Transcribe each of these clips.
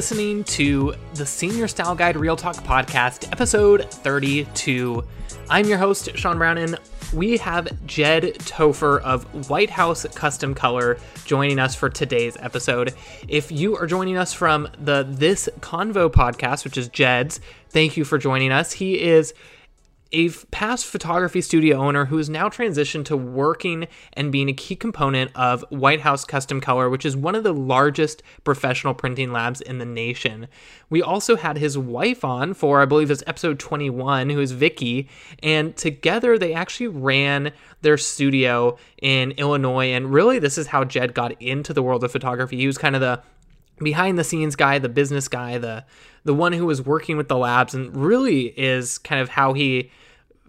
listening to the Senior Style Guide Real Talk Podcast, episode 32. I'm your host, Sean Brown, and we have Jed Taufer of White House Custom Color joining us for today's episode. If you are joining us from the This Convo podcast, which is Jed's, thank you for joining us. He is a past photography studio owner who has now transitioned to working and being a key component of White House Custom Color, which is one of the largest professional printing labs in the nation. We also had his wife on for, I believe, it's episode 21, who is Vicki, and together they actually ran their studio in Illinois. And really, this is how Jed got into the world of photography. He was kind of the behind the scenes guy, the business guy, the the one who was working with the labs and really is kind of how he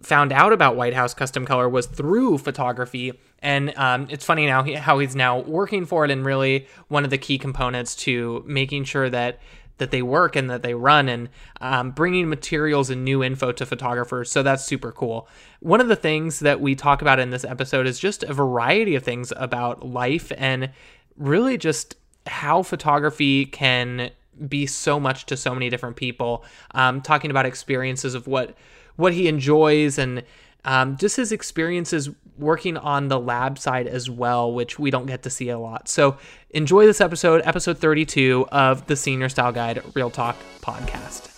found out about White House Custom Color was through photography. And um, it's funny now how he's now working for it and really one of the key components to making sure that that they work and that they run and um, bringing materials and new info to photographers. So that's super cool. One of the things that we talk about in this episode is just a variety of things about life and really just how photography can be so much to so many different people. Um, talking about experiences of what what he enjoys and um, just his experiences working on the lab side as well, which we don't get to see a lot. So enjoy this episode, episode 32 of the Senior Style Guide Real Talk podcast.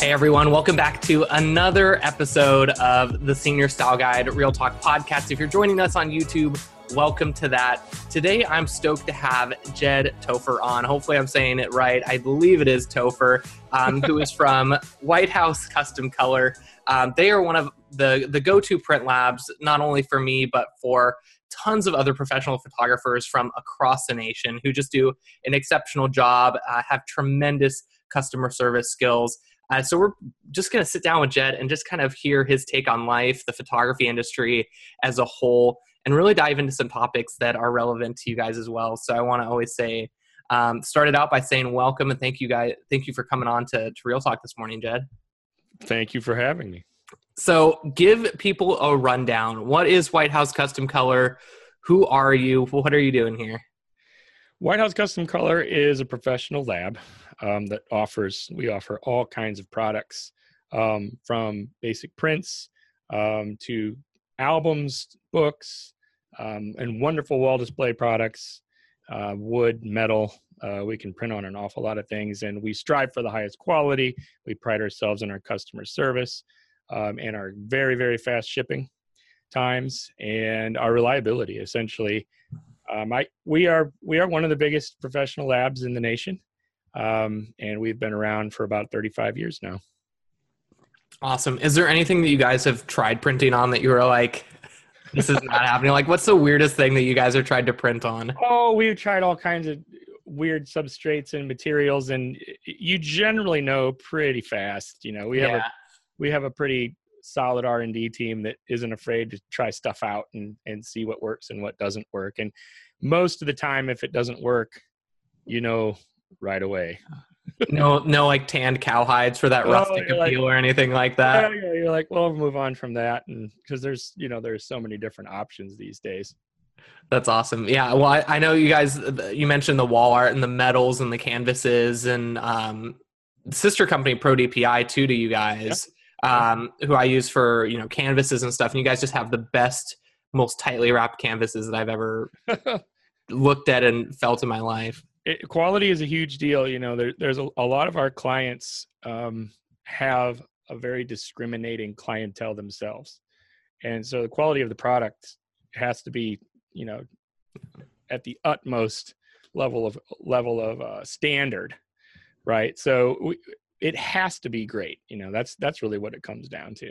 Hey everyone, welcome back to another episode of the Senior Style Guide Real Talk podcast. If you're joining us on YouTube, welcome to that. Today, I'm stoked to have Jed Taufer on. Hopefully, I'm saying it right. I believe it is Taufer, um, who is from White House Custom Color. Um, they are one of the, the go to print labs, not only for me, but for tons of other professional photographers from across the nation who just do an exceptional job, uh, have tremendous customer service skills. Uh, so we're just going to sit down with Jed and just kind of hear his take on life, the photography industry as a whole, and really dive into some topics that are relevant to you guys as well. So I want to always say, um, started out by saying welcome and thank you guys, thank you for coming on to, to Real Talk this morning, Jed. Thank you for having me. So give people a rundown. What is White House Custom Color? Who are you? What are you doing here? White House Custom Color is a professional lab um, that offers we offer all kinds of products um, from basic prints um, to albums, books, um, and wonderful wall display products, uh, wood, metal. Uh, we can print on an awful lot of things, and we strive for the highest quality. We pride ourselves in our customer service um, and our very, very fast shipping times and our reliability. Essentially, um, I, we are we are one of the biggest professional labs in the nation, um, and we've been around for about 35 years now. Awesome. Is there anything that you guys have tried printing on that you were like, this is not happening? Like, what's the weirdest thing that you guys have tried to print on? Oh, we've tried all kinds of weird substrates and materials, and you generally know pretty fast. You know, we have yeah. a we have a pretty solid R and D team that isn't afraid to try stuff out and and see what works and what doesn't work. And most of the time, if it doesn't work, you know right away no, no, like tanned cowhides for that oh, rustic appeal like, or anything like that. Yeah, you're like, well, we'll move on from that, and because there's, you know, there's so many different options these days. That's awesome. Yeah, well, I, I, know you guys. You mentioned the wall art and the metals and the canvases, and um, sister company Pro DPI too to you guys, yeah. um, who I use for you know canvases and stuff. And you guys just have the best, most tightly wrapped canvases that I've ever looked at and felt in my life it, quality is a huge deal. You know, there, there's a, a, lot of our clients um, have a very discriminating clientele themselves, and so the quality of the product has to be, you know, at the utmost level of level of uh, standard, right? So we, it has to be great. You know, that's that's really what it comes down to.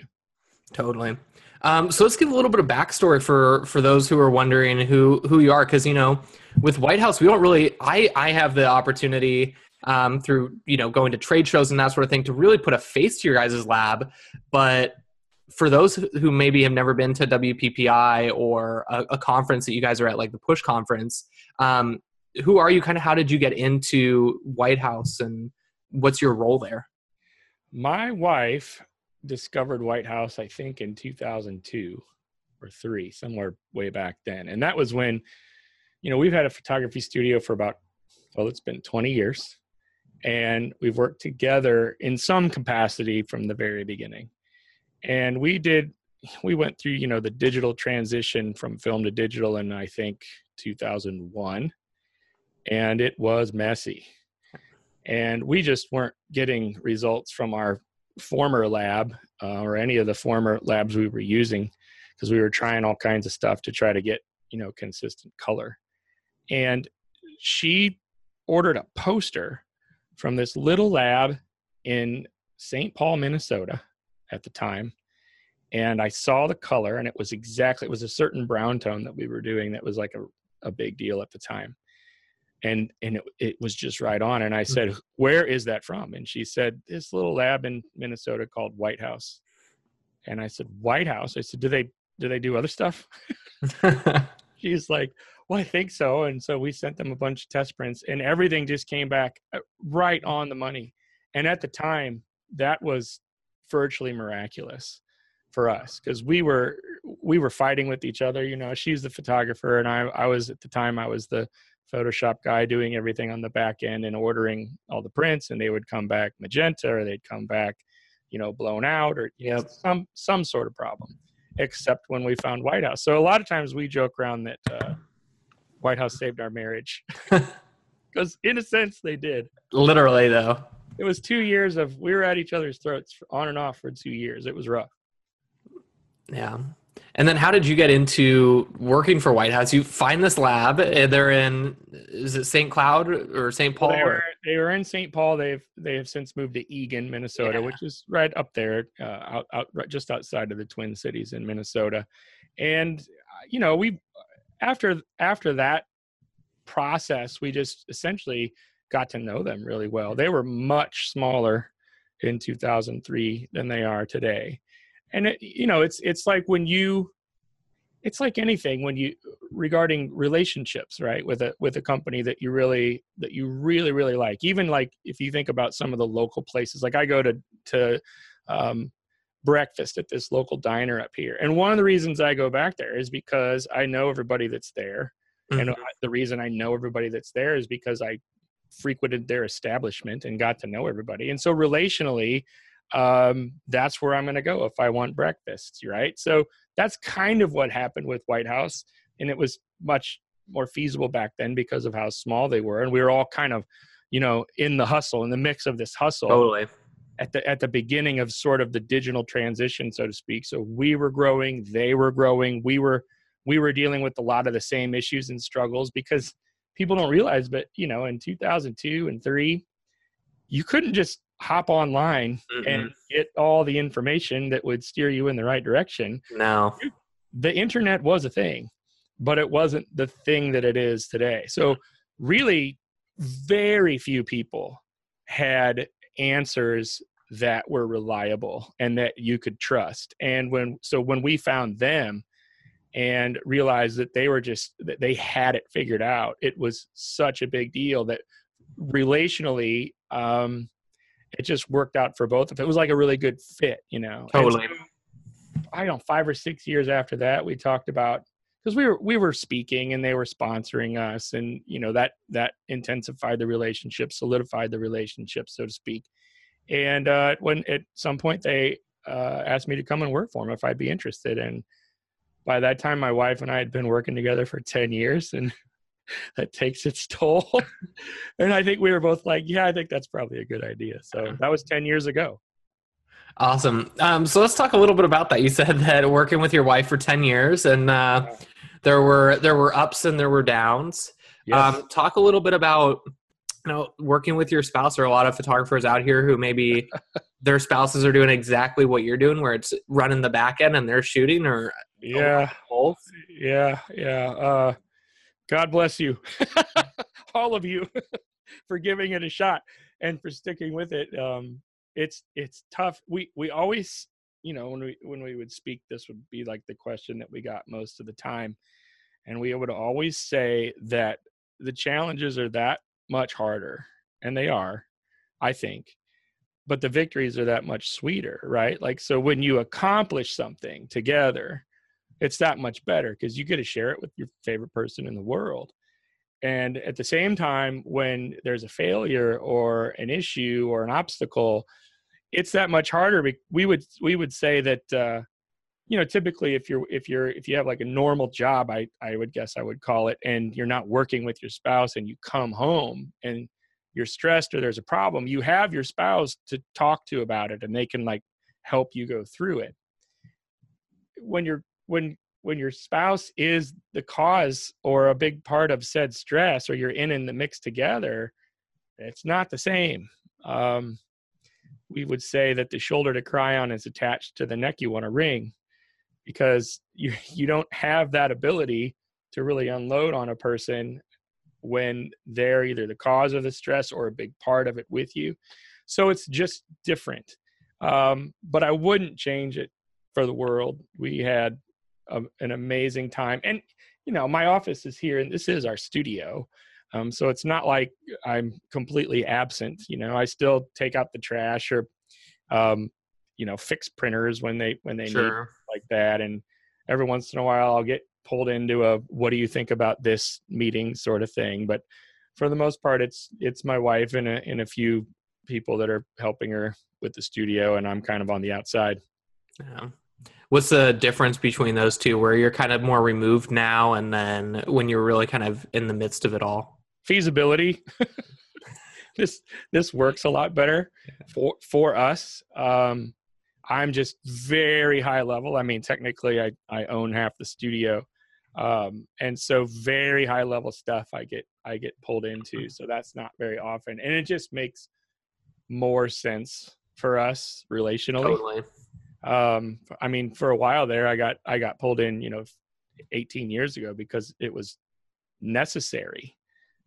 Totally. Um, so let's give a little bit of backstory for for those who are wondering who who you are, because you know, with White House, we don't really. I I have the opportunity um, through you know going to trade shows and that sort of thing to really put a face to your guys' lab, but for those who maybe have never been to WPPI or a, a conference that you guys are at, like the Push conference, um, who are you? Kind of, how did you get into White House, and what's your role there? My wife discovered White House, I think, in 2002. or three, somewhere way back then. And that was when, you know, we've had a photography studio for about, well, it's been 20 years. And we've worked together in some capacity from the very beginning. And we did, we went through, you know, the digital transition from film to digital in, I think, 2001. And it was messy. And we just weren't getting results from our former lab uh, or any of the former labs we were using because we were trying all kinds of stuff to try to get you know consistent color. And she ordered a poster from this little lab in st paul minnesota at the time and i saw the color and it was exactly it was a certain brown tone that we were doing that was like a, a big deal at the time and and it, it was just right on and i mm. said where is that from and she said this little lab in minnesota called white house and i said white house i said do they do they do other stuff? She's like, well, I think so. And so we sent them a bunch of test prints and everything just came back uh, right on the money. And at the time, that was virtually miraculous for us because we were we were fighting with each other you know she's the photographer and i i was at the time i was the photoshop guy doing everything on the back end and ordering all the prints and they would come back magenta or they'd come back you know blown out or yep. some some sort of problem except when we found White House. So a lot of times we joke around that uh, White House saved our marriage because, in a sense, they did. Literally, though. It was two years of we were at each other's throats on and off for two years. It was rough. Yeah. And then how did you get into working for White House? You find this lab. Eh, they're in is it St. Cloud or St. Paul? Well, they, were, they were in St. Paul. They've they have since moved to Eagan, Minnesota, yeah. which is right up there, uh, out, out right just outside of the Twin Cities in Minnesota. And uh, you know, we after after that process, we just essentially got to know them really well. They were much smaller in 2003 than they are today and it, you know it's it's like when you it's like anything when you regarding relationships right with a with a company that you really that you really really like. Even like if you think about some of the local places like i go to to um, breakfast at this local diner up here. And one of the reasons i go back there is because i know everybody that's there. Mm-hmm. and the reason i know everybody that's there is because i frequented their establishment and got to know everybody. And so relationally um, that's where I'm going to go if I want breakfast, right? So that's kind of what happened with White House, and it was much more feasible back then because of how small they were, and we were all kind of, you know, in the hustle, in the mix of this hustle. Totally. At the at the beginning of sort of the digital transition, so to speak. So we were growing, they were growing, we were we were dealing with a lot of the same issues and struggles because people don't realize, but you know, in 2002 and three, you couldn't just hop online mm-hmm. and get all the information that would steer you in the right direction. No. The internet was a thing, but it wasn't the thing that it is today. So really very few people had answers that were reliable and that you could trust. And when so when we found them and realized that they were just that they had it figured out, it was such a big deal that relationally um it just worked out for both of it. It was like a really good fit, you know. Totally. So, I don't know, five or six years after that, we talked about because we were we were speaking and they were sponsoring us, and you know that that intensified the relationship, solidified the relationship, so to speak. And uh, when at some point they uh, asked me to come and work for them if I'd be interested, and by that time my wife and I had been working together for ten years, and that takes its toll. and I think we were both like, yeah, I think that's probably a good idea. So that was 10 years ago. Awesome. Um, so let's talk a little bit about that. You said that working with your wife for 10 years and uh, there were there were ups and there were downs. Yes. Um, talk a little bit about you know working with your spouse. There are a lot of photographers out here who maybe their spouses are doing exactly what you're doing, where it's running the back end and they're shooting, or yeah, both. Yeah, yeah. Uh, God bless you, all of you, for giving it a shot and for sticking with it. Um, it's it's tough. We we always, you know, when we when we would speak, this would be like the question that we got most of the time, and we would always say that the challenges are that much harder, and they are, I think, but the victories are that much sweeter, right? Like so, when you accomplish something together it's that much better because you get to share it with your favorite person in the world. And at the same time, when there's a failure or an issue or an obstacle, it's that much harder. We would we would say that uh, you know typically if you're if you're if you have like a normal job, I I would guess I would call it, and you're not working with your spouse, and you come home and you're stressed or there's a problem, you have your spouse to talk to about it, and they can like help you go through it. When you're when when your spouse is the cause or a big part of said stress or you're in in the mix together it's not the same. Um, we would say that the shoulder to cry on is attached to the neck you want to wring because you you don't have that ability to really unload on a person when they're either the cause of the stress or a big part of it with you. So it's just different. Um, but i wouldn't change it for the world. We had a, an amazing time. And you know, my office is here, and this is our studio. Um, so it's not like I'm completely absent. You know, I still take out the trash or, um, you know, fix printers when they when they sure. need like that. And every once in a while, I'll get pulled into a "What do you think about this?" meeting sort of thing. But for the most part, it's it's my wife and a, and a few people that are helping her with the studio, and I'm kind of on the outside. Yeah. What's the difference between those two, where you're kind of more removed now, and then when you're really kind of in the midst of it all? Feasibility. this this works a lot better for for us. Um, I'm just very high level. I mean, technically, I I own half the studio, um, and so very high level stuff I get I get pulled into. So that's not very often, and it just makes more sense for us relationally. Totally um i mean for a while there i got i got pulled in you know 18 years ago because it was necessary.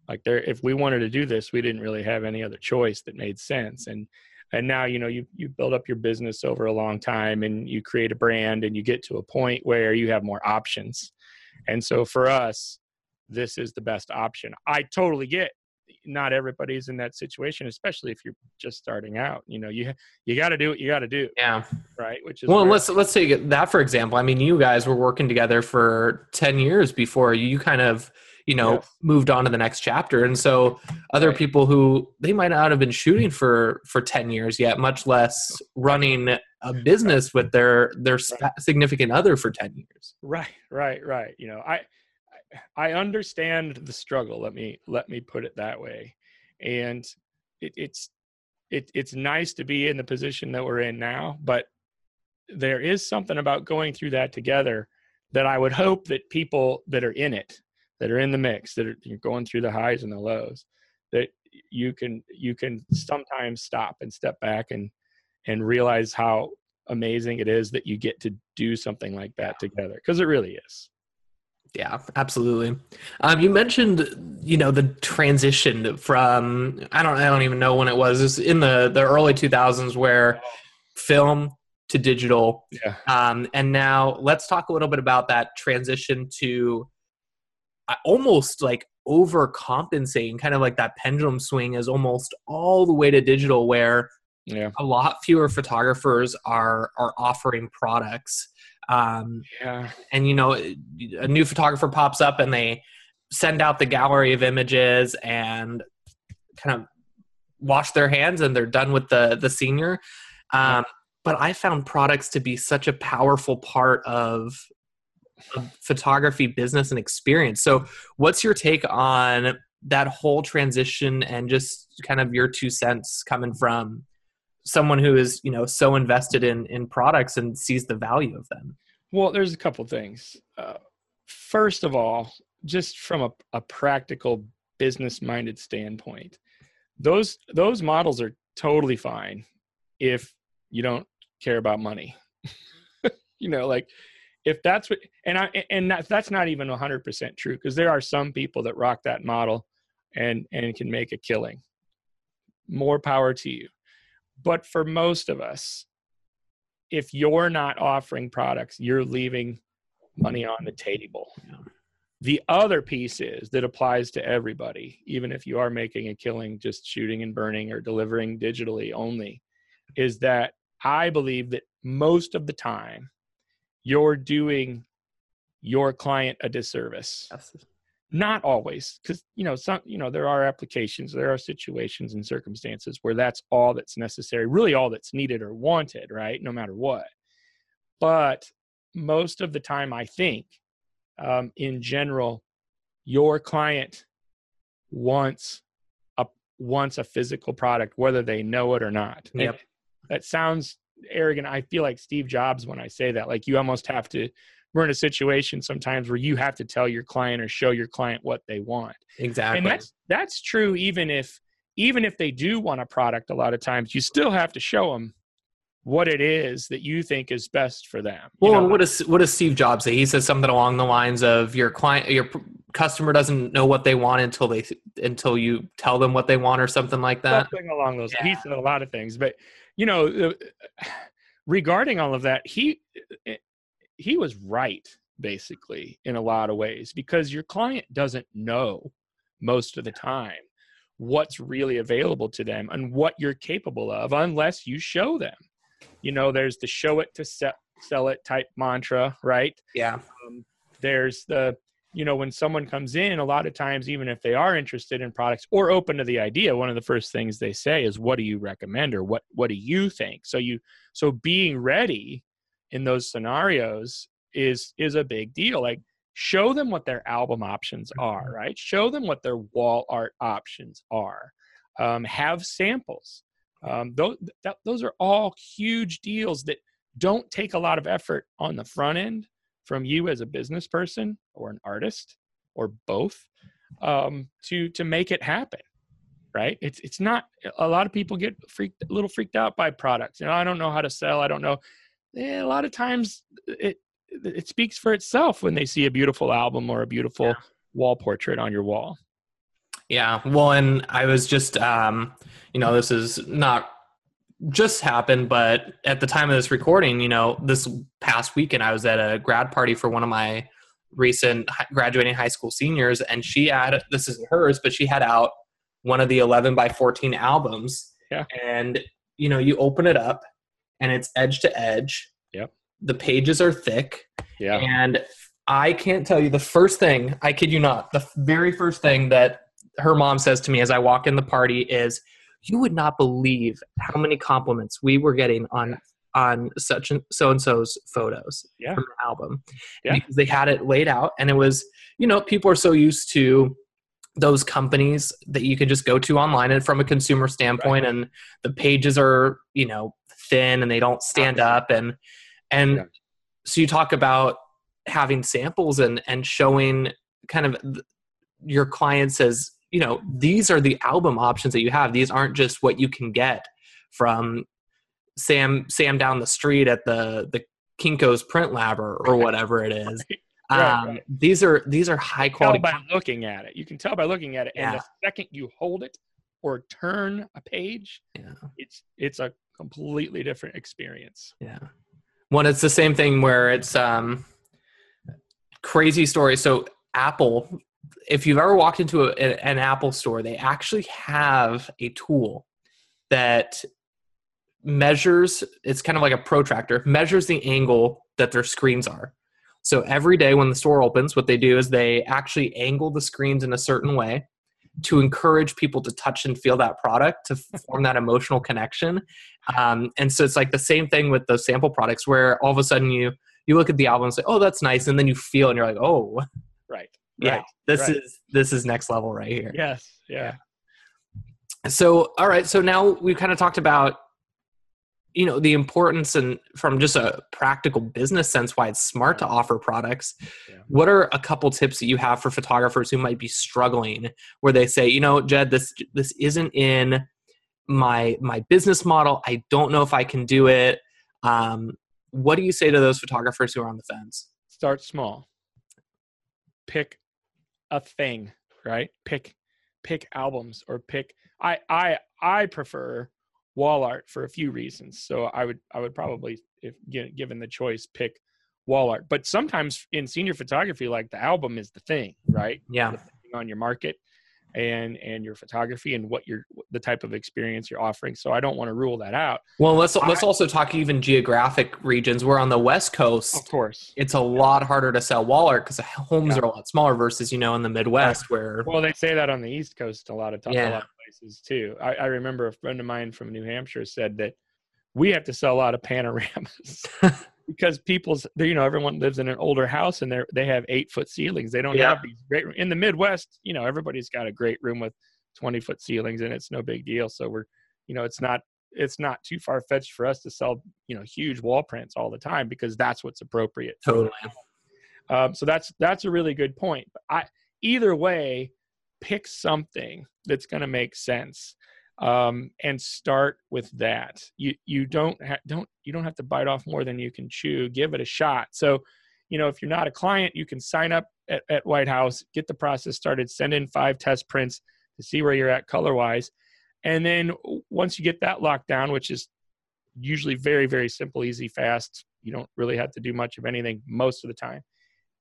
Like there if we wanted to do this we didn't really have any other choice that made sense. And and now you know you you build up your business over a long time and you create a brand and you get to a point where you have more options. And so for us this is the best option. I totally get not everybody's in that situation, especially if you're just starting out. You know, you you got to do what you got to do. Yeah. Right. Which is well. Let's let's take that for example. I mean, you guys were working together for ten years before you kind of you know yes. moved on to the next chapter, and so other right. people who they might not have been shooting for for ten years yet, much less running a business with their their right. significant other for 10 years right right right you know i I understand the struggle. Let me let me put it that way, and it, it's it, it's nice to be in the position that we're in now. But there is something about going through that together that I would hope that people that are in it, that are in the mix, that are going through the highs and the lows, that you can you can sometimes stop and step back and and realize how amazing it is that you get to do something like that together because it really is yeah, absolutely. Um, you mentioned, you know, the transition from I don't I don't even know when it was. It's in the the early two thousands where film to digital. Yeah. Um, and now let's talk a little bit about that transition to uh, almost like overcompensating, kind of like that pendulum swing is almost all the way to digital, where yeah. a lot fewer photographers are are offering products um, yeah. And you know, a new photographer pops up and they send out the gallery of images and kind of wash their hands and they're done with the the senior. Um, but I found products to be such a powerful part of, of photography business and experience. So, what's your take on that whole transition and just kind of your two cents coming from someone who is you know so invested in in products and sees the value of them? Well there's a couple things. Uh, first of all just from a, a practical business minded standpoint those those models are totally fine if you don't care about money. You know like if that's what and i and that, that's not even 100% true because there are some people that rock that model and and can make a killing. More power to you but for most of us, if you're not offering products, you're leaving money on the table. Yeah. The other piece is that applies to everybody, even if you are making a killing just shooting and burning or delivering digitally only, is that I believe that most of the time you're doing your client a disservice. Yes. Not always, because you know some you know there are applications, there are situations and circumstances where that's all that's necessary, really all that's needed or wanted, right? No matter what. But most of the time, I think, um, in general, your client wants a wants a physical product, whether they know it or not. Yep. that sounds arrogant. I feel like Steve Jobs when I say that. Like you almost have to. We're in a situation sometimes where you have to tell your client or show your client what they want, Exactly. and that's that's true even if even if they do want a product. A lot of times, you still have to show them what it is that you think is best for them. Well, know, what does what does Steve Jobs say? He says something along the lines of your client, your customer doesn't know what they want until they until you tell them what they want, or something like that. something along those. He said a lot of things, but you know, regarding all of that, he he was right basically in a lot of ways because your client doesn't know most of the time what's really available to them and what you're capable of unless you show them. You know, there's the show it to sell, sell it type mantra, right? Yeah. um, there's the you know when someone comes in a lot of times even if they are interested in products or open to the idea one of the first things they say is what do you recommend or what what do you think so you so being ready in those scenarios is is a big deal like show them what their album options are right? Show them what their wall art options are um, have samples um, those, that, those are all huge deals that don't take a lot of effort on the front end from you as a business person or an artist or both um, to to make it happen right? It's it's not a lot of people get freaked a little freaked out by products. You know i don't know how to sell. I don't know Eh, a lot of times it it speaks for itself when they see a beautiful album or a beautiful Yeah. wall portrait on your wall Yeah. Well, and I was just, um, you know, this is not just happened, but at the time of this recording, you know, this past weekend, I was at a grad party for one of my recent graduating high school seniors, and she had this isn't hers, but she had out one of the 11 by 14 albums. Yeah. And, you know, you open it up and it's edge to edge. Yep. The pages are thick. yeah And I can't tell you the first thing, I kid you not, the very first thing that her mom says to me as I walk in the party is, You would not believe how many compliments we were getting on on such and so and so's photos Yeah. from the album. Yeah. Because they had it laid out and it was, you know, people are so used to those companies that you can just go to online and from a consumer standpoint and the pages are, you know, thin and they don't stand up. And and Yeah. so you talk about having samples and and showing kind of your clients as you know these are the album options that you have. These aren't just what you can get from sam sam down the street at the the kinko's print lab or, or whatever it is. Right, um, right. these are these are high quality by looking at it. You can tell by looking at it. And the second you hold it or turn a page Yeah. it's it's a completely different experience Yeah. One, it's the same thing where it's um crazy story. So Apple, if you've ever walked into a, an Apple store, they actually have a tool that measures. It's kind of like a protractor, measures the angle that their screens are. So every day when the store opens, what they do is they actually angle the screens in a certain way to encourage people to touch and feel that product to form that emotional connection. Um, and so it's like the same thing with those sample products where all of a sudden you you look at the album and say oh that's nice and then you feel and you're like oh. Right. Yeah right. this right. is this is next level right here. Yes. Yeah. So all right. So now we kind of talked about you know the importance and from just a practical business sense why it's smart to offer products Yeah. what are a couple tips that you have for photographers who might be struggling where they say you know jed this this isn't in my my business model. I don't know if i can do it. Um, what do you say to those photographers who are on the fence? Start small. Pick a thing right? Pick pick albums or pick i i i prefer wall art for a few reasons so i would i would probably if given the choice pick wall art but sometimes in senior photography like the album is the thing right? Yeah. Depending on your market and and your photography and what you're the type of experience you're offering so i don't want to rule that out. Well let's let's also talk even geographic regions. We're on the west coast. Of course. It's a lot harder to sell wall art because the homes yeah. are a lot smaller versus you know in the midwest where well they say that on the east coast a lot of times yeah. Places too. I, I remember a friend of mine from new hampshire said that we have to sell a lot of panoramas because people's you know everyone lives in an older house and they they have eight foot ceilings. They don't yeah. have these great in the midwest you know everybody's got a great room with 20 foot ceilings and it's no big deal. So we're you know it's not it's not too far fetched for us to sell you know huge wall prints all the time because that's what's appropriate totally. um, so that's that's a really good point. I either way pick something that's going to make sense um, and start with that. You you don't ha- don't you don't have to bite off more than you can chew. Give it a shot. So, you know, if you're not a client, you can sign up at, at White House, get the process started, send in five test prints to see where you're at color wise, and then once you get that locked down, which is usually very very simple, easy, fast. You don't really have to do much of anything most of the time.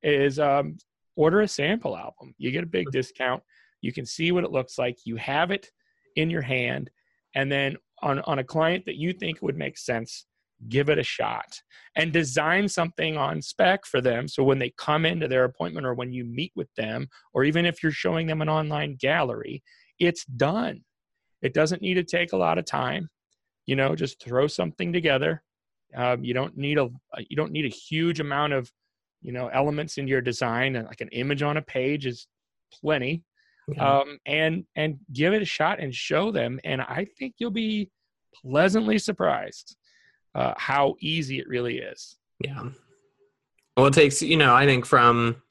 Is um, order a sample album. You get a big discount. You can see what it looks like. You have it in your hand. And then on, on a client that you think would make sense give it a shot and design something on spec for them. So when they come into their appointment or when you meet with them or even if you're showing them an online gallery it's done. It doesn't need to take a lot of time. You know just throw something together. Um, you don't need a you don't need a huge amount of you know elements in your design. Like an image on a page is plenty yeah. um, and and give it a shot and show them. And I think you'll be pleasantly surprised uh, how easy it really is. Yeah. Well, it takes you know I think from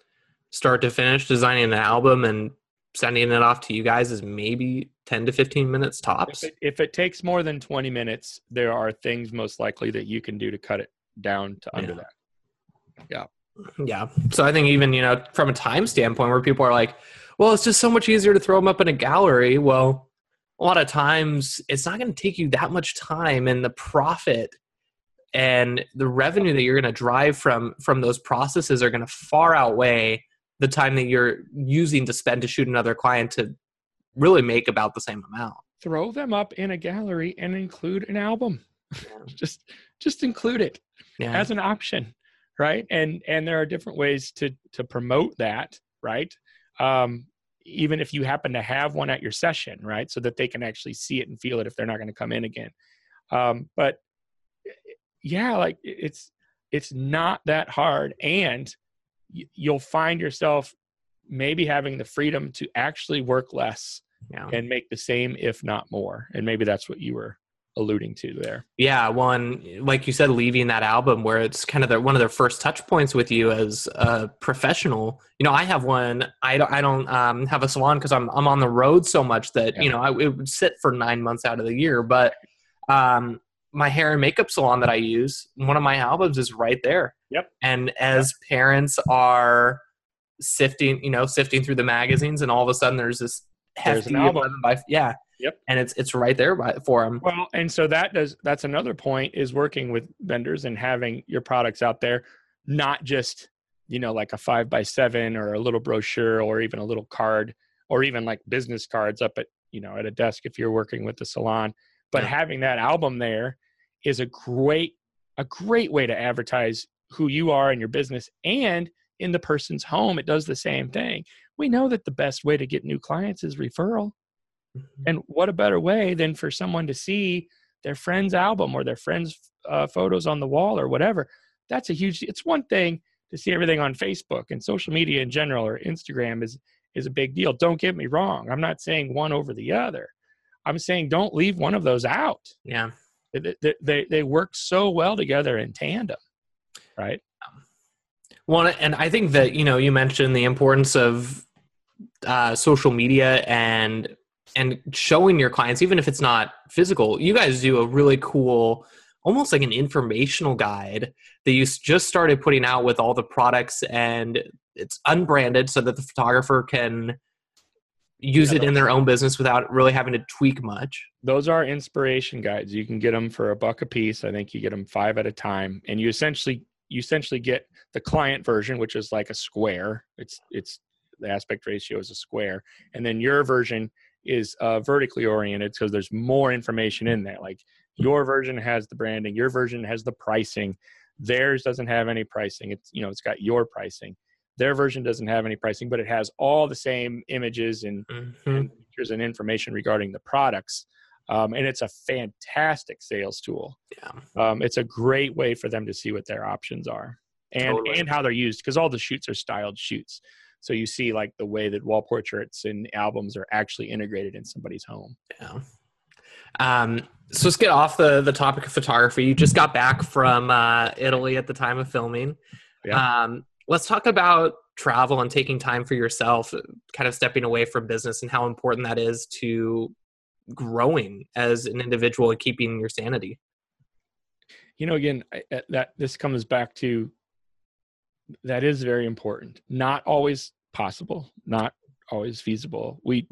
start to finish designing an album and sending it off to you guys is maybe 10 to 15 minutes tops. If it, if it, takes more than 20 minutes, there are things most likely that you can do to cut it down to under yeah. that. Yeah. Yeah. So I think even, you know, from a time standpoint where people are like, well, it's just so much easier to throw them up in a gallery. Well, a lot of times it's not going to take you that much time and the profit and the revenue that you're going to drive from from those processes are going to far outweigh the time that you're using to spend to shoot another client to really make about the same amount throw them up in a gallery and include an album yeah. just just include it yeah. as an option right and and there are different ways to to promote that right um, even if you happen to have one at your session, right? So that they can actually see it and feel it if they're not going to come in again. Um, but yeah, like it's it's not that hard, and you'll find yourself maybe having the freedom to actually work less yeah. and make the same, if not more. And maybe that's what you were alluding to there. Yeah, one like you said, leaving that album where it's kind of the, one of their first touch points with you as a professional. You know, I have one. I don't. I don't um, have a salon because I'm I'm on the road so much that yeah. you know I it would sit for nine months out of the year. But um, my hair and makeup salon that I use, one of my albums is right there. Yep. And as yep. parents are sifting, you know, sifting through the magazines, and all of a sudden there's this hefty there's 11 by yeah Yep. And it's it's right there by, for them. Well, and so that does that's another point is working with vendors and having your products out there, not just you know like a five by seven or a little brochure or even a little card or even like business cards up at you know at a desk if you're working with the salon. But yeah. having that album there is a great a great way to advertise who you are and your business and in the person's home it does the same thing we know that the best way to get new clients is referral Mm-hmm. And what a better way than for someone to see their friend's album or their friend's uh, photos on the wall or whatever. That's a huge. It's one thing to see everything on Facebook and social media in general or Instagram is is a big deal. Don't get me wrong. I'm not saying one over the other. I'm saying don't leave one of those out. Yeah. They, they, they work so well together in tandem, right? Well, and I think that, you know, you mentioned the importance of uh, social media and and showing your clients, even if it's not physical, you guys do a really cool, almost like an informational guide that you just started putting out with all the products and it's unbranded so that the photographer can use yeah, it in their own business without really having to tweak much. Those are inspiration guides. You can get them for a buck a piece. I think you get them five at a time and you essentially you essentially get the client version which is like a square. It's it's the aspect ratio is a square, and then your version is uh, vertically oriented because there's more information in there. Like your version has the branding, your version has the pricing. Theirs doesn't have any pricing. It's you know it's got your pricing. Their version doesn't have any pricing, but it has all the same images and, Mm-hmm. and features and information regarding the products. Um, and it's a fantastic sales tool. Yeah. Um, it's a great way for them to see what their options are and Totally. and how they're used because all the shoots are styled shoots. So you see like the way that wall portraits and albums are actually integrated in somebody's home. Yeah. Um, so let's get off the the topic of photography. You just got back from uh, Italy at the time of filming. Yeah. Um, let's talk about travel and taking time for yourself, kind of stepping away from business and how important that is to growing as an individual and keeping your sanity. you know again I- I- that this comes back to that is very important. Not always possible not always feasible. We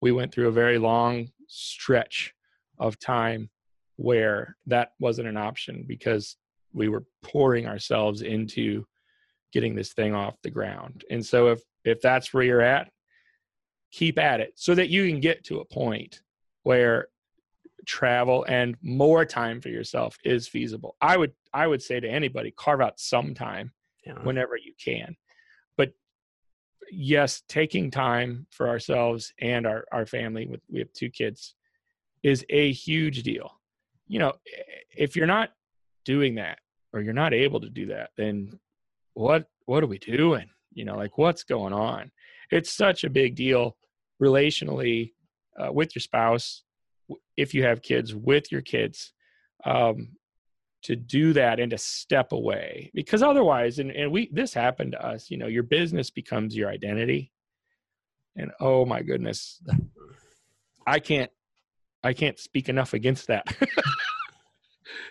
we went through a very long stretch of time where that wasn't an option because we were pouring ourselves into getting this thing off the ground. And so if if that's where you're at keep at it so that you can get to a point where travel and more time for yourself is feasible. I would I would say to anybody carve out some time Yeah. whenever you can. But yes, taking time for ourselves and our our family with we have two kids is a huge deal. You know, if you're not doing that or you're not able to do that, then what what are we doing? You know, like what's going on? It's such a big deal relationally uh, with your spouse if you have kids with your kids um, to do that and to step away because otherwise and, and we this happened to us you know your business becomes your identity. And oh my goodness i can't i can't speak enough against that.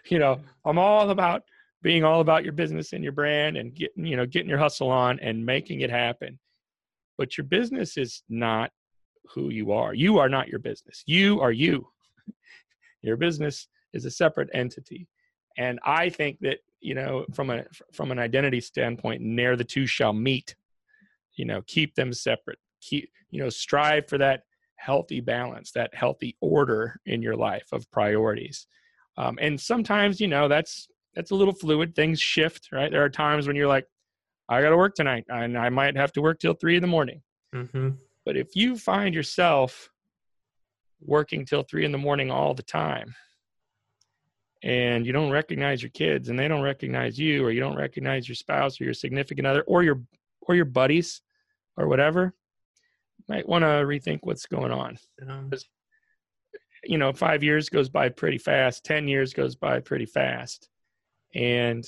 You know i'm all about being all about your business and your brand and getting you know getting your hustle on and making it happen. But your business is not who you are. You are not your business. You are you. Your business is a separate entity and i think that you know from a from an identity standpoint ne'er the two shall meet. You know keep them separate. Keep you know strive for that healthy balance that healthy order in your life of priorities. Um, and sometimes you know that's that's a little fluid. Things shift right? There are times when you're like i gotta work tonight and i might have to work till three in the morning. Mm-hmm. but if you find yourself working till three in the morning all the time and you don't recognize your kids and they don't recognize you or you don't recognize your spouse or your significant other or your or your buddies or whatever might want to rethink what's going on. You know five years goes by pretty fast ten years goes by pretty fast and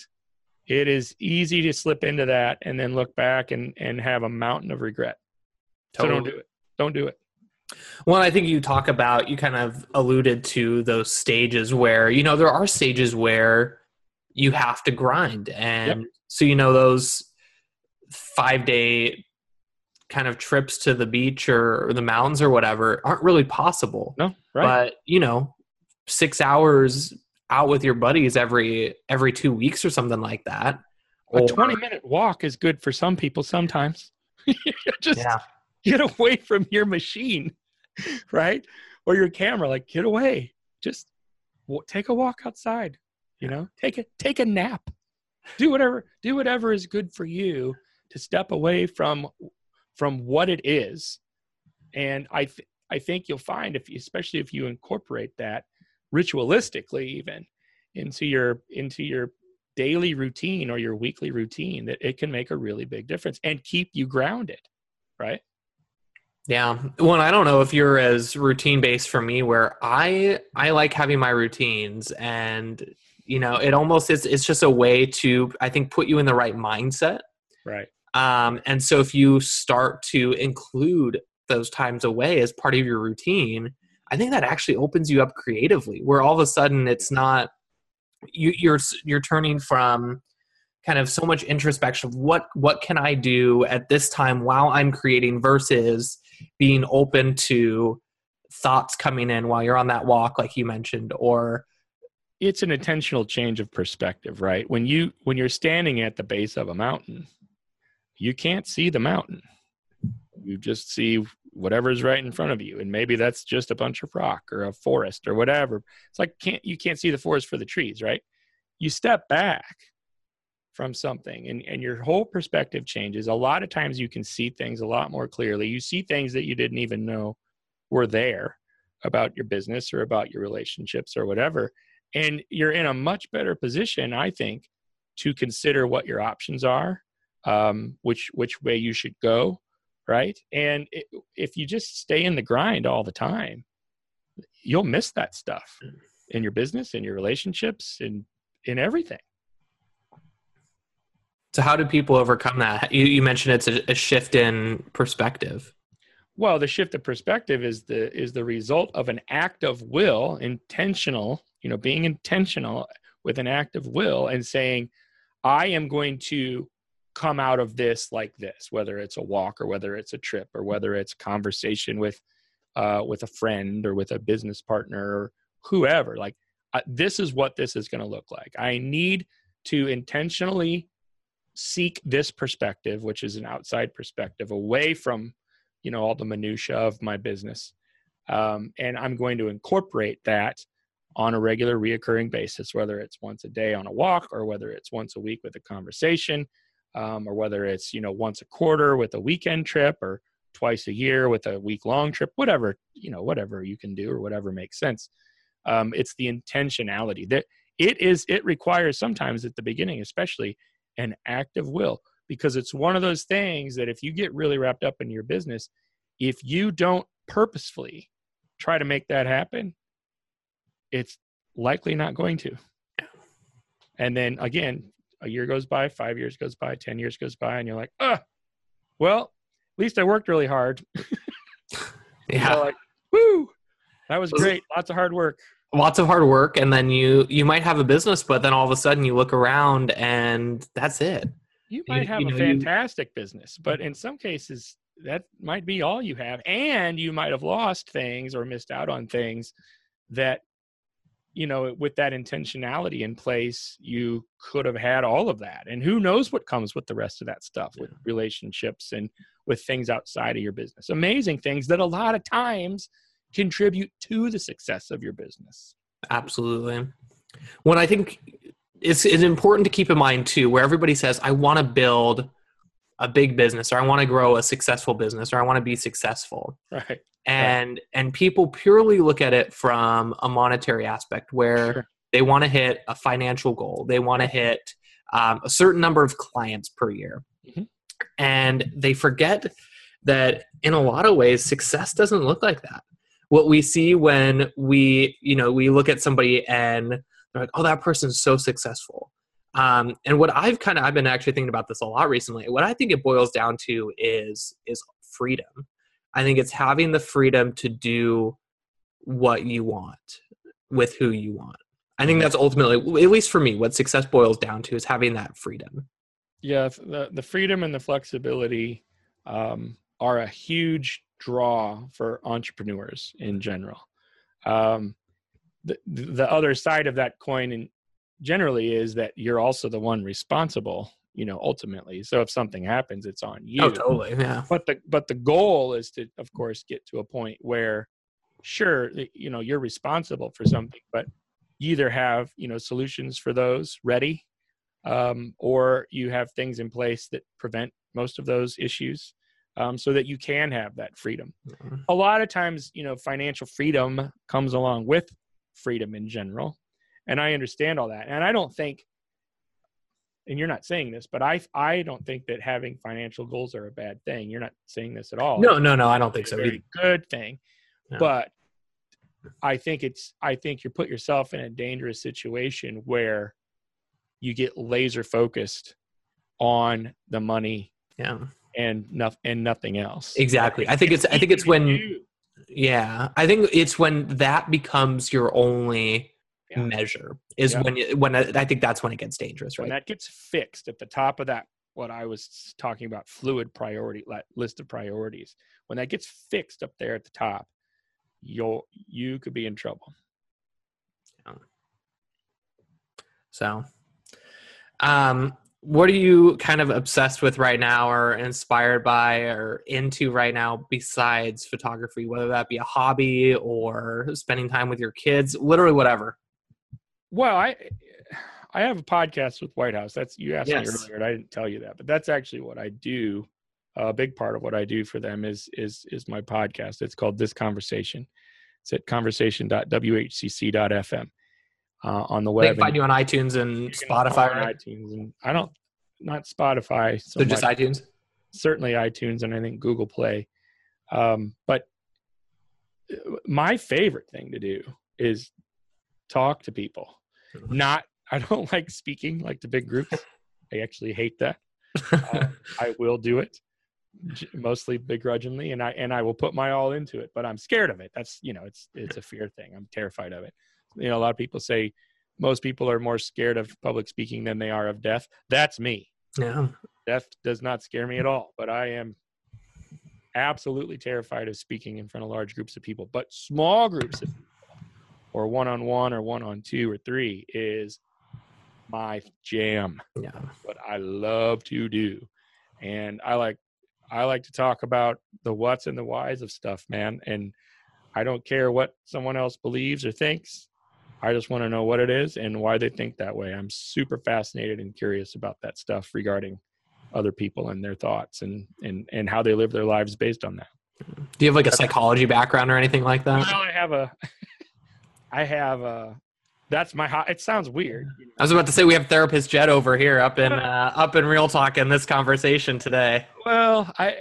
it is easy to slip into that and then look back and and have a mountain of regret. So don't do it. Don't do it Well, I think you talk about, you kind of alluded to those stages where, you know, there are stages where you have to grind. And so, you know, those five day kind of trips to the beach or, or the mountains or whatever aren't really possible. no right But, you know, six hours out with your buddies every every two weeks or something like that. a Or- 20 minute walk is good for some people sometimes just Yeah. get away from your machine right? Or your camera like get away. Just w- take a walk outside you know? Take a take a nap. Do whatever do whatever is good for you to step away from from what it is. And i th- i think you'll find if you, especially if you incorporate that ritualistically even into your into your daily routine or your weekly routine that it can make a really big difference and keep you grounded right Yeah. Well, I don't know if you're as routine based for me where I I like having my routines and you know, it almost is it's just a way to I think put you in the right mindset. right Um and so if you start to include those times away as part of your routine, I think that actually opens you up creatively where all of a sudden it's not you you're you're turning from kind of so much introspection of what what can I do at this time while I'm creating versus being open to thoughts coming in while you're on that walk like you mentioned or it's an intentional change of perspective right when you when you're standing at the base of a mountain you can't see the mountain You just see whatever's right in front of you, and maybe that's just a bunch of rock or a forest or whatever. It's like can't you can't see the forest for the trees, right? You step back from something and, and your whole perspective changes. A lot of times you can see things a lot more clearly. You see things that you didn't even know were there about your business or about your relationships or whatever. And you're in a much better position, I think, to consider what your options are, um, which which way you should go, right? And it, if you just stay in the grind all the time, you'll miss that stuff mm. in your business, in your relationships, in in everything. So, how do people overcome that? You, you mentioned it's a, a shift in perspective. Well, the shift of perspective is the is the result of an act of will, intentional. You know, being intentional with an act of will and saying, "I am going to come out of this like this," whether it's a walk or whether it's a trip or whether it's conversation with uh, with a friend or with a business partner or whoever. Like, uh, this is what this is going to look like. I need to intentionally seek this perspective, which is an outside perspective, away from you know all the minutia of my business, um, and I'm going to incorporate that on a regular, reoccurring basis, whether it's once a day on a walk, or whether it's once a week with a conversation, um, or whether it's you know once a quarter with a weekend trip, or twice a year with a week long trip, whatever you know, whatever you can do, or whatever makes sense. Um, it's the intentionality that it is. It requires sometimes at the beginning, especially an act of will because it's one of those things that if you get really wrapped up in your business, if you don't purposefully try to make that happen, it's likely not going to. And then again, a year goes by, five years goes by, 10 years goes by, and you're like, ah, well, at least I worked really hard. yeah. like, woo, that was great. Lots of hard work lots of hard work and then you you might have a business but then all of a sudden you look around and that's it. You might have you know, a fantastic you, business but in some cases that might be all you have and you might have lost things or missed out on things that you know with that intentionality in place you could have had all of that and who knows what comes with the rest of that stuff with relationships and with things outside of your business. Amazing things that a lot of times contribute to the success of your business. Absolutely. When I think it's, it's important to keep in mind too, where everybody says, I want to build a big business or I want to grow a successful business or I want to be successful. Right. And right. and people purely look at it from a monetary aspect where sure. they want to hit a financial goal. They want to hit um, a certain number of clients per year. Mm-hmm. And they forget that in a lot of ways success doesn't look like that what we see when we you know we look at somebody and they're like oh that person's so successful. Um, and what i've kind of i've been actually thinking about this a lot recently. What i think it boils down to is is freedom. I think it's having the freedom to do what you want with who you want. I think that's ultimately at least for me what success boils down to is having that freedom. Yeah the, the freedom and the flexibility um, are a huge draw for entrepreneurs in general. Um, the, the other side of that coin and generally is that you're also the one responsible you know ultimately. So if something happens it's on you. oh totally yeah. But the but the goal is to of course get to a point where sure you know you're responsible for something but you either have you know solutions for those ready um, or you have things in place that prevent most of those issues um, so that you can have that freedom. Mm-hmm. A lot of times, you know, financial freedom comes along with freedom in general. And I understand all that. And I don't think, and you're not saying this, but I I don't think that having financial goals are a bad thing. You're not saying this at all. No, no, no, I don't think so. Very good thing. No. But I think it's I think you put yourself in a dangerous situation where you get laser focused on the money yeah and nothing and nothing else. Exactly. I think it's I think it's when yeah, I think it's when that becomes your only yeah. measure is yeah. when you, when I think that's when it gets dangerous, right? When that gets fixed at the top of that what I was talking about fluid priority list of priorities. When that gets fixed up there at the top, you'll you could be in trouble. Yeah. So um what are you kind of obsessed with right now or inspired by or into right now besides photography whether that be a hobby or spending time with your kids literally whatever? Well i i have a podcast with white house. That's you asked Yes. me earlier and i didn't tell you that but that's actually what i do. A big part of what i do for them is is is my podcast. It's called this conversation. It's at conversation.whcc.fm uh, on the they web can find and you on itunes and spotify right? itunes and i don't not spotify so, so just much. itunes certainly iTunes and I think Google Play. Um, but uh, my favorite thing to do is talk to people. Not, I don't like speaking like to big groups. I actually hate that. Uh, I will do it mostly begrudgingly and I, and I will put my all into it, but I'm scared of it. That's, you know, it's, it's a fear thing. I'm terrified of it. You know, a lot of people say most people are more scared of public speaking than they are of death. That's me. Yeah. Death does not scare me at all but i am absolutely terrified of speaking in front of large groups of people. But small groups of people or one-on-one or one-on-two or three is my jam. Yeah. What i love to do. And i like i like to talk about the what's and the whys of stuff man. And i don't care what someone else believes or thinks i just want to know what it is and why they think that way i'm super fascinated and curious about that stuff regarding other people and their thoughts and and and how they live their lives based on that do you have like a psychology background or anything like that well i have a i have a that's my ho- it sounds weird I was about to say we have therapist Jed over here up in uh, up in Real Talk in this conversation today. Well, I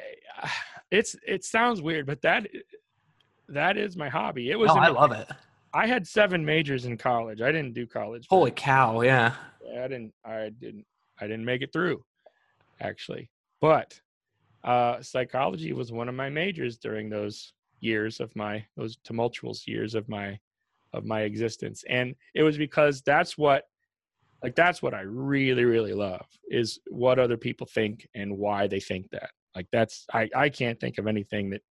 it's it sounds weird, but that that is my hobby. It was Oh, I love it. I had seven majors in college. I didn't do college. Holy cow! Yeah, I didn't I didn't I didn't make it through actually. But uh psychology was one of my majors during those years of my those tumultuous years of my of my existence. And it was because that's what like that's what I really really love is what other people think and why they think that. Like that's I I can't think of anything that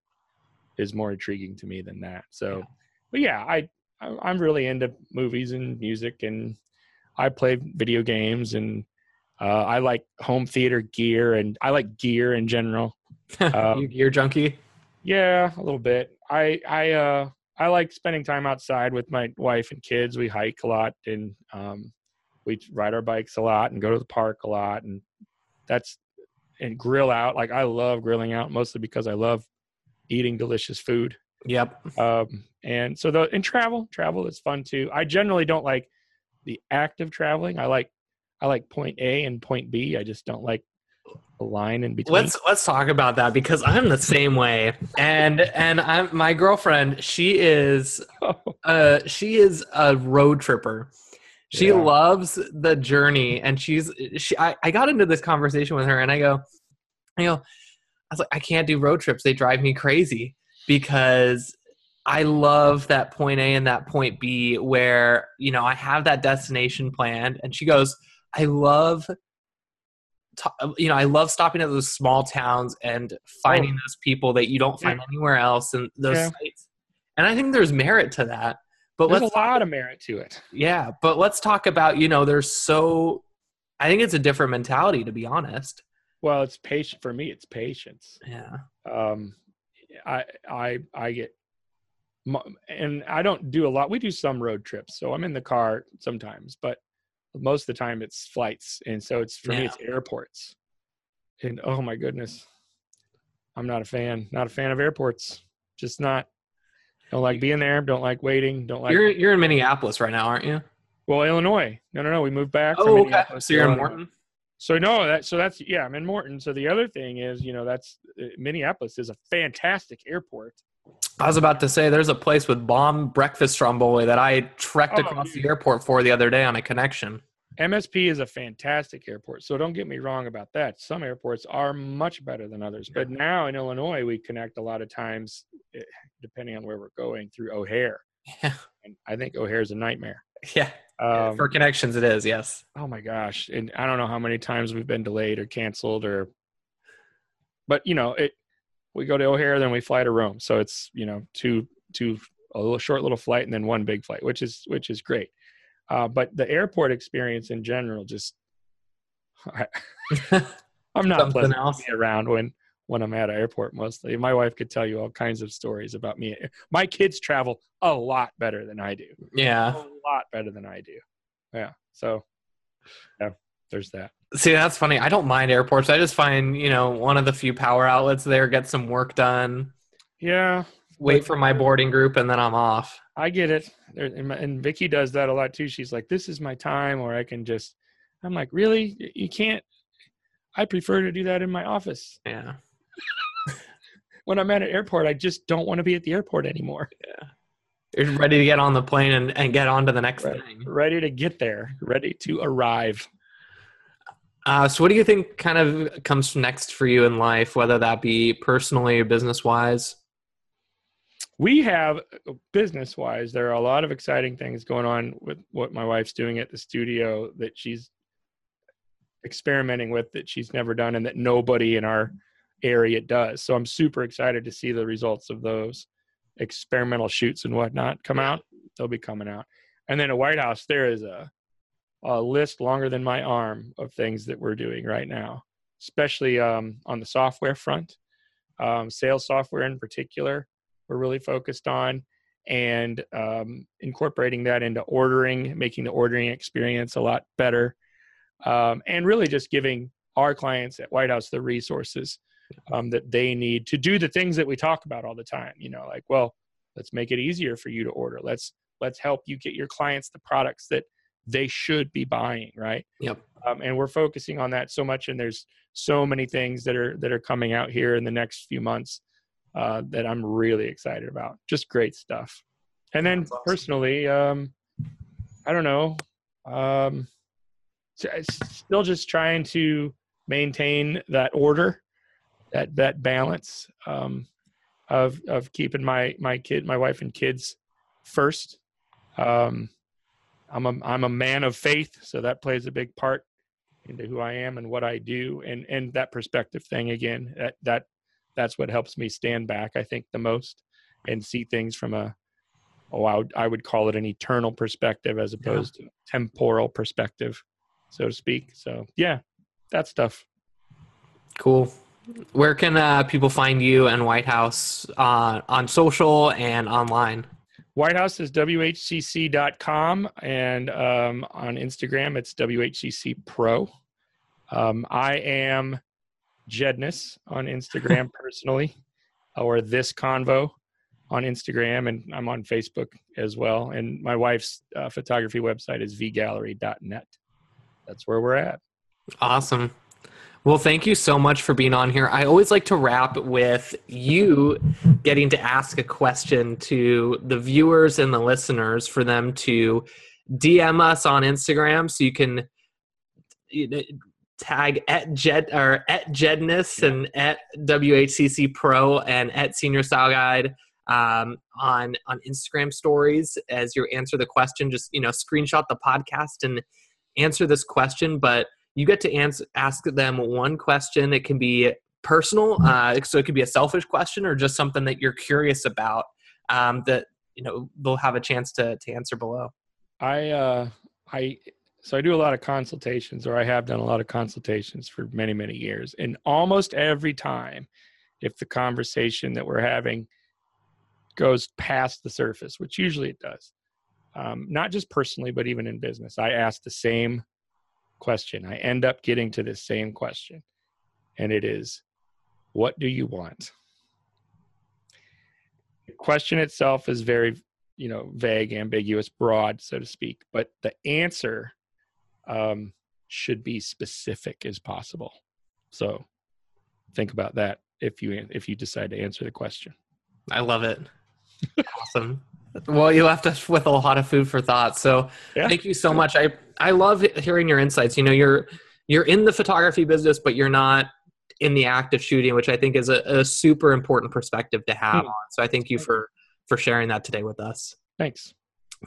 is more intriguing to me than that. So Yeah. but yeah, I- I'm really into movies and music and I play video games and uh, I like home theater gear and I like gear in general. Um, you gear junkie. Yeah, a little bit. I I uh I like spending time outside with my wife and kids. We hike a lot and um we ride our bikes a lot and go to the park a lot and that's and grill out. Like I love grilling out mostly because I love eating delicious food. Yep. Um and so the in travel, travel is fun too. I generally don't like the act of traveling. I like I like point A and point B. I just don't like a line in between. Let's let's talk about that because I'm the same way, and and I'm my girlfriend. She is uh she is a road tripper. She Yeah. loves the journey, and she's she. I, I got into this conversation with her, and I go, I go, I was like, I can't do road trips. They drive me crazy because I love that point A and that point B where you know I have that destination planned, and she goes, I love. to- You know, I love stopping at those small towns and finding those people that you don't find anywhere else, and those Yeah. sites. And I think there's merit to that. But There's let's a lot of merit to it. yeah, but let's talk about, you know, there's so I think it's a different mentality to be honest. Well, it's patient for me. It's patience. Yeah. Um, I I I get, and I don't do a lot. We do some road trips, so I'm in the car sometimes, but most of the time it's flights, and so it's for me it's airports. And oh my goodness, I'm not a fan. Not a fan of airports. Just not. Don't like being there. Don't like waiting. Don't like. you're you're in Minneapolis right now, aren't you? well, Illinois. No, no, no. We moved back. from Oh, okay. So you're in. Morton? So no, that so that's yeah, I'm in Morton. So the other thing is, you know, that's uh, Minneapolis is a fantastic airport. I was about to say there's a place with bomb breakfast stromboli that I trekked Oh, across dude. the airport for the other day on a connection. MSP is a fantastic airport. So don't get me wrong about that. Some airports are much better than others. But now in Illinois, we connect a lot of times, eh, depending on where we're going, through O'Hare. Yeah. And I think O'Hare is a nightmare. Yeah. Um, for connections it is, yes. oh my gosh and i don't know how many times we've been delayed or canceled or but you know it we go to o'hare then we fly to rome so it's you know two two a little short little flight and then one big flight which is which is great uh, but the airport experience in general just I, I'm not pleasant else. to be around when when I'm at an airport mostly. My wife could tell you all kinds of stories about me. My kids travel a lot better than I do. yeah. A lot better than I do. Yeah. So yeah, there's that. See, that's funny. I don't mind airports. I just find, you know, one of the few power outlets there, get some work done, Yeah, wait for my boarding group, and then I'm off. I get it. And, Vicki does that a lot too. She's like, "This is my time," or I can just. I'm like, really? You can't. I prefer to do that in my office. Yeah. When I'm at an airport, I just don't want to be at the airport anymore. Yeah. You're ready to get on the plane and, and get on to the next Right. thing. Ready to get there, ready to arrive. Uh, so, what do you think kind of comes next for you in life, whether that be personally or business wise? we have business wise there are a lot of exciting things going on with what my wife's doing at the studio that she's experimenting with that she's never done and that nobody in our area does. So i'm super excited to see the results of those experimental shoots and whatnot come out. They'll be coming out. And then at white house there is a a list longer than my arm of things that we're doing right now especially um, on the software front. Um, sales software in particular we're really focused on and um, incorporating that into ordering making the ordering experience a lot better um, and really just giving our clients at white house the resources um, that they need to do the things that we talk about all the time you know like well let's make it easier for you to order. Let's let's help you get your clients the products that they should be buying right? Yep. um, and we're focusing on that so much and there's so many things that are that are coming out here in the next few months uh, that i'm really excited about. Just great stuff. And then awesome. personally um, i don't know um, still just trying to maintain that order that that balance um, of of keeping my my kid my wife and kids first um, I'm a I'm a man of faith, so that plays a big part into who I am and what I do, and and that perspective thing again. That that that's what helps me stand back. I think the most and see things from a oh I would I would call it an eternal perspective as opposed to temporal perspective, so to speak. So yeah, that stuff. Cool. Where can uh, people find you and White House uh, on social and online? White House is whcc.com and um, on Instagram it's WHCC Pro. Um, I am Jedness on Instagram personally, or this convo on Instagram, and I'm on Facebook as well. And my wife's uh, photography website is vgallery.net. That's where we're at. Awesome. Well, thank you so much for being on here. I always like to wrap with you getting to ask a question to the viewers and the listeners for them to DM us on Instagram so you can tag at Jed or at Jedness and at WHCC Pro and at Senior Style Guide um, on on Instagram stories as you answer the question. Just you know, screenshot the podcast and answer this question, but you get to answer, ask them one question. It can be personal, uh, so it could be a selfish question or just something that you're curious about um, that you know they'll have a chance to to answer below. I uh, I so I do a lot of consultations, or I have done a lot of consultations for many many years, and almost every time, if the conversation that we're having goes past the surface, which usually it does, um, not just personally, but even in business, I ask the same question. I end up getting to the same question, and it is, "What do you want?" The question itself is very you know vague ambiguous broad so to speak but the answer um, should be specific as possible so think about that if you if you decide to answer the question I love it. awesome. Well, you left us with a lot of food for thought. So Yeah. thank you so much. I I love hearing your insights. You know, you're you're in the photography business, but you're not in the act of shooting, which I think is a, a super important perspective to have Hmm. on. So I thank you for for sharing that today with us. thanks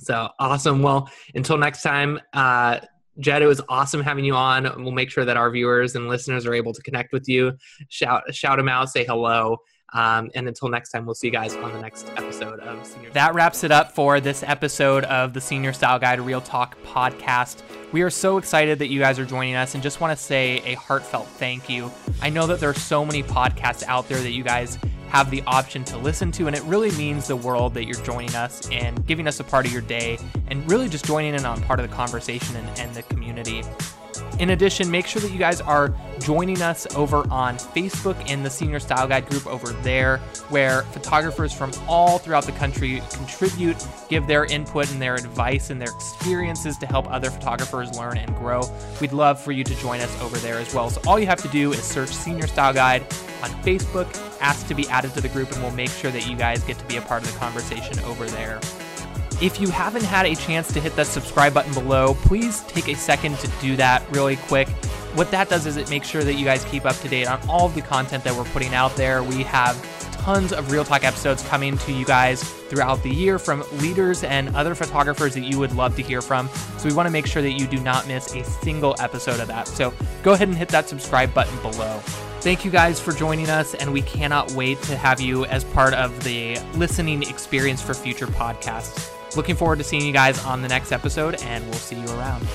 So awesome. Well, until next time, uh, Jed, it was awesome having you on. We'll make sure that our viewers and listeners are able to connect with you. Shout shout them out, say hello. Um, and until next time, we'll see you guys on the next episode of Senior. That wraps it up for this episode of the Senior Style Guide Real Talk podcast. We are so excited that you guys are joining us and just want to say a heartfelt thank you. I know that there are so many podcasts out there that you guys have the option to listen to, and it really means the world that you're joining us and giving us a part of your day and really just joining in on part of the conversation and, and the community. In addition, make sure that you guys are joining us over on Facebook in the Senior Style Guide group over there, where photographers from all throughout the country contribute, give their input and their advice and their experiences to help other photographers learn and grow. We'd love for you to join us over there as well. So all you have to do is search Senior Style Guide on Facebook, ask to be added to the group, and we'll make sure that you guys get to be a part of the conversation over there. If you haven't had a chance to hit that subscribe button below, please take a second to do that really quick. What that does is it makes sure that you guys keep up to date on all of the content that we're putting out there. We have tons of Real Talk episodes coming to you guys throughout the year from leaders and other photographers that you would love to hear from. So we want to make sure that you do not miss a single episode of that. So go ahead and hit that subscribe button below. Thank you guys for joining us, and we cannot wait to have you as part of the listening experience for future podcasts. Looking forward to seeing you guys on the next episode, and we'll see you around.